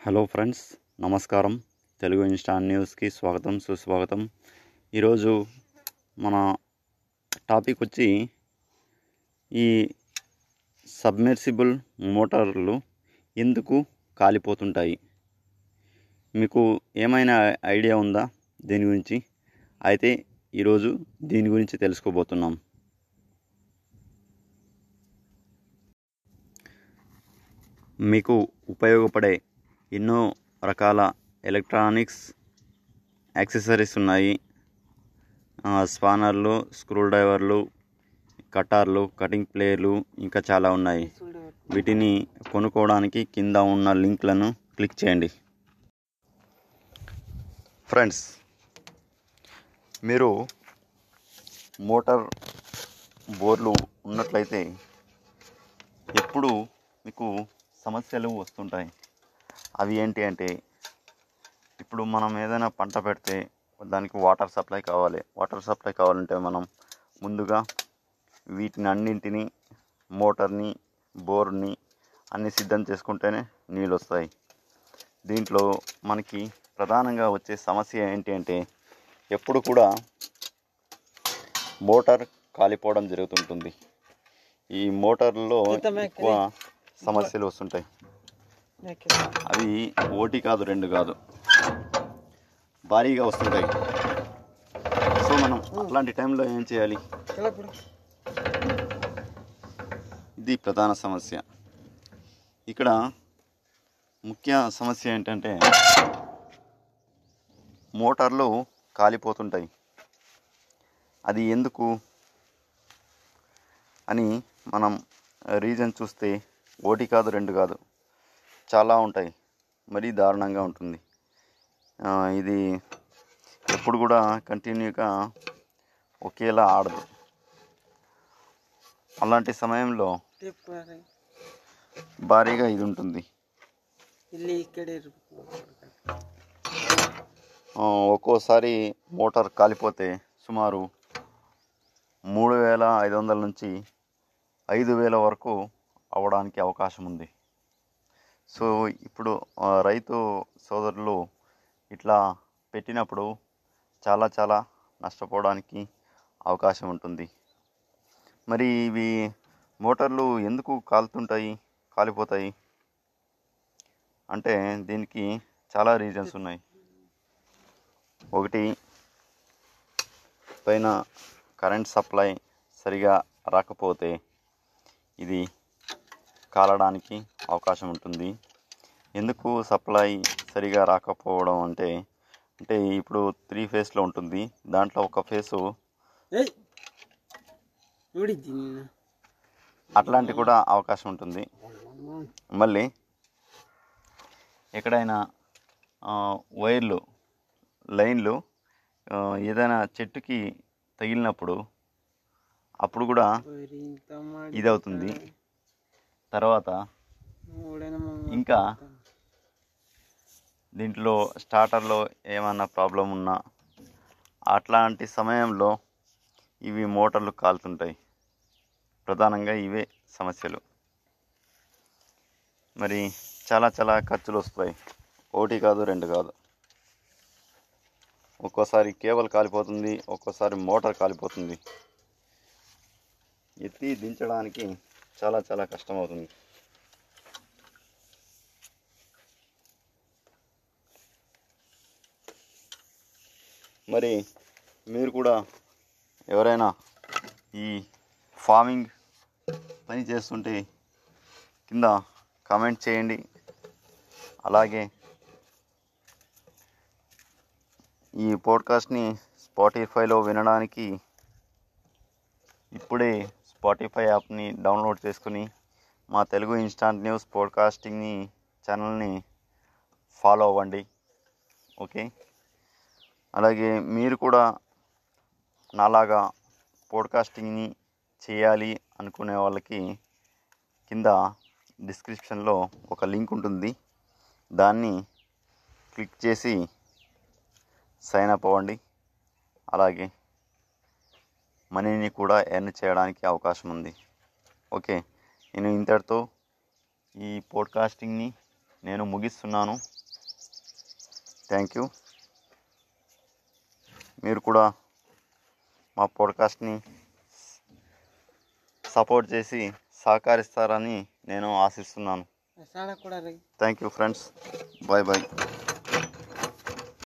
Hello friends నమస్కారం. Telugu Insta న్యూస్కి స్వాగతం సుస్వాగతం. ఈరోజు మన టాపిక్ వచ్చి ఈ సబ్మెర్సిబుల్ మోటార్లు ఎందుకు కాలిపోతుంటాయి? మీకు ఏమైనా ఐడియా ఉందా దీని గురించి? అయితే ఈరోజు దీని గురించి తెలుసుకోబోతున్నాం. మీకు ఉపయోగపడే ఎన్నో రకాల ఎలక్ట్రానిక్స్ యాక్సెసరీస్ ఉన్నాయి. స్పానర్లు స్క్రూ డ్రైవర్లు కటార్లు కటింగ్ ప్లేయర్లు ఇంకా చాలా ఉన్నాయి. వీటిని కొనుక్కోవడానికి కింద ఉన్న లింక్లను క్లిక్ చేయండి. ఫ్రెండ్స్ మీరు మోటార్ బోర్లు ఉన్నట్లయితే ఎప్పుడు మీకు సమస్యలు వస్తుంటాయి. అవి ఏంటి అంటే ఇప్పుడు మనం ఏదైనా పంట పెడితే దానికి వాటర్ సప్లై కావాలి. వాటర్ సప్లై కావాలంటే మనం ముందుగా వీటిని అన్నింటినీ మోటార్ని బోర్ని అన్ని సిద్ధం చేసుకుంటేనే నీళ్ళు వస్తాయి. దీంట్లో మనకి ప్రధానంగా వచ్చే సమస్య ఏంటి అంటే ఎప్పుడు కూడా మోటార్ కాలిపోవడం జరుగుతుంటుంది. ఈ మోటార్లో ఎక్కువ సమస్యలు వస్తుంటాయి. అవి ఓటి కాదు రెండు కాదు. భారీగా వస్తుంటాయి. సో మనం అట్లాంటి టైంలో ఏం చేయాలి? ఇది ప్రధాన సమస్య. ఇక్కడ ముఖ్య సమస్య ఏంటంటే మోటార్లు కాలిపోతుంటాయి. అది ఎందుకు అని మనం రీజన్ చూస్తే ఒకటి కాదు రెండు కాదు. చాలా ఉంటాయి. మరీ దారుణంగా ఉంటుంది. ఇది ఎప్పుడు కూడా కంటిన్యూగా ఒకేలా ఆడదు. అలాంటి సమయంలో భారీగా ఇది ఉంటుంది. ఒక్కోసారి మోటార్ కాలిపోతే సుమారు మూడు వేల ఐదు వందల నుంచి ఐదు వేల వరకు అవడానికి అవకాశం ఉంది. సో ఇప్పుడు రైతు సోదరులు ఇట్లా పెట్టినప్పుడు చాలా చాలా నష్టపోవడానికి అవకాశం ఉంటుంది. మరి ఇవి మోటార్లు ఎందుకు కాలుతుంటాయి కాలిపోతాయి? అంటే దీనికి చాలా రీజన్స్ ఉన్నాయి. ఒకటి పైన కరెంట్ సప్లై సరిగా రాకపోతే ఇది కాలడానికి అవకాశం ఉంటుంది. ఎందుకు సప్లై సరిగా రాకపోవడం అంటే అంటే ఇప్పుడు త్రీ ఫేస్లో ఉంటుంది. దాంట్లో ఒక ఫేసు అట్లాంటి కూడా అవకాశం ఉంటుంది. మళ్ళీ ఎక్కడైనా వైర్లు లైన్లు ఏదైనా చెట్టుకి తగిలినప్పుడు అప్పుడు కూడా ఇదవుతుంది. తర్వాత ఇంకా దీంట్లో స్టార్టర్లో ఏమైనా ప్రాబ్లం ఉన్నా అట్లాంటి సమయంలో ఇవి మోటార్లు కాలుతుంటాయి. ప్రధానంగా ఇవే సమస్యలు. మరి చాలా చాలా ఖర్చులు వస్తాయి. ఒకటి కాదు రెండు కాదు. ఒక్కోసారి కేబుల్ కాలిపోతుంది ఒక్కోసారి మోటార్ కాలిపోతుంది. ఎత్తి దించడానికి చాలా చాలా కష్టమవుతుంది. మరి మీరు కూడా ఎవరైనా ఈ ఫార్మింగ్ పని చేస్తుంటే కింద కామెంట్ చేయండి. అలాగే ఈ పోడ్కాస్ట్ని స్పాటిఫైలో వినడానికి ఇప్పుడే స్పాటిఫై యాప్ని డౌన్లోడ్ చేసుకుని మా తెలుగు ఇన్స్టాంట్ న్యూస్ పోడ్కాస్టింగ్ని ఛానల్ని ఫాలో అవ్వండి. ఓకే? అలాగే మీరు కూడా నాలాగా పోడ్కాస్టింగ్ని చేయాలి అనుకునే వాళ్ళకి కింద డిస్క్రిప్షన్లో ఒక లింక్ ఉంటుంది. దాన్ని క్లిక్ చేసి సైన్ అప్ అవ్వండి. అలాగే మనీని కూడా ఎర్న్ చేయడానికి అవకాశం ఉంది ఓకే నేను ఇంతటితో ఈ పోడ్కాస్టింగ్ని నేను ముగిస్తున్నాను. Thank you. మీరు కూడా మా పోడ్కాస్ట్ని సపోర్ట్ చేసి సహకరిస్తారని నేను ఆశిస్తున్నాను. Thank you friends. Bye bye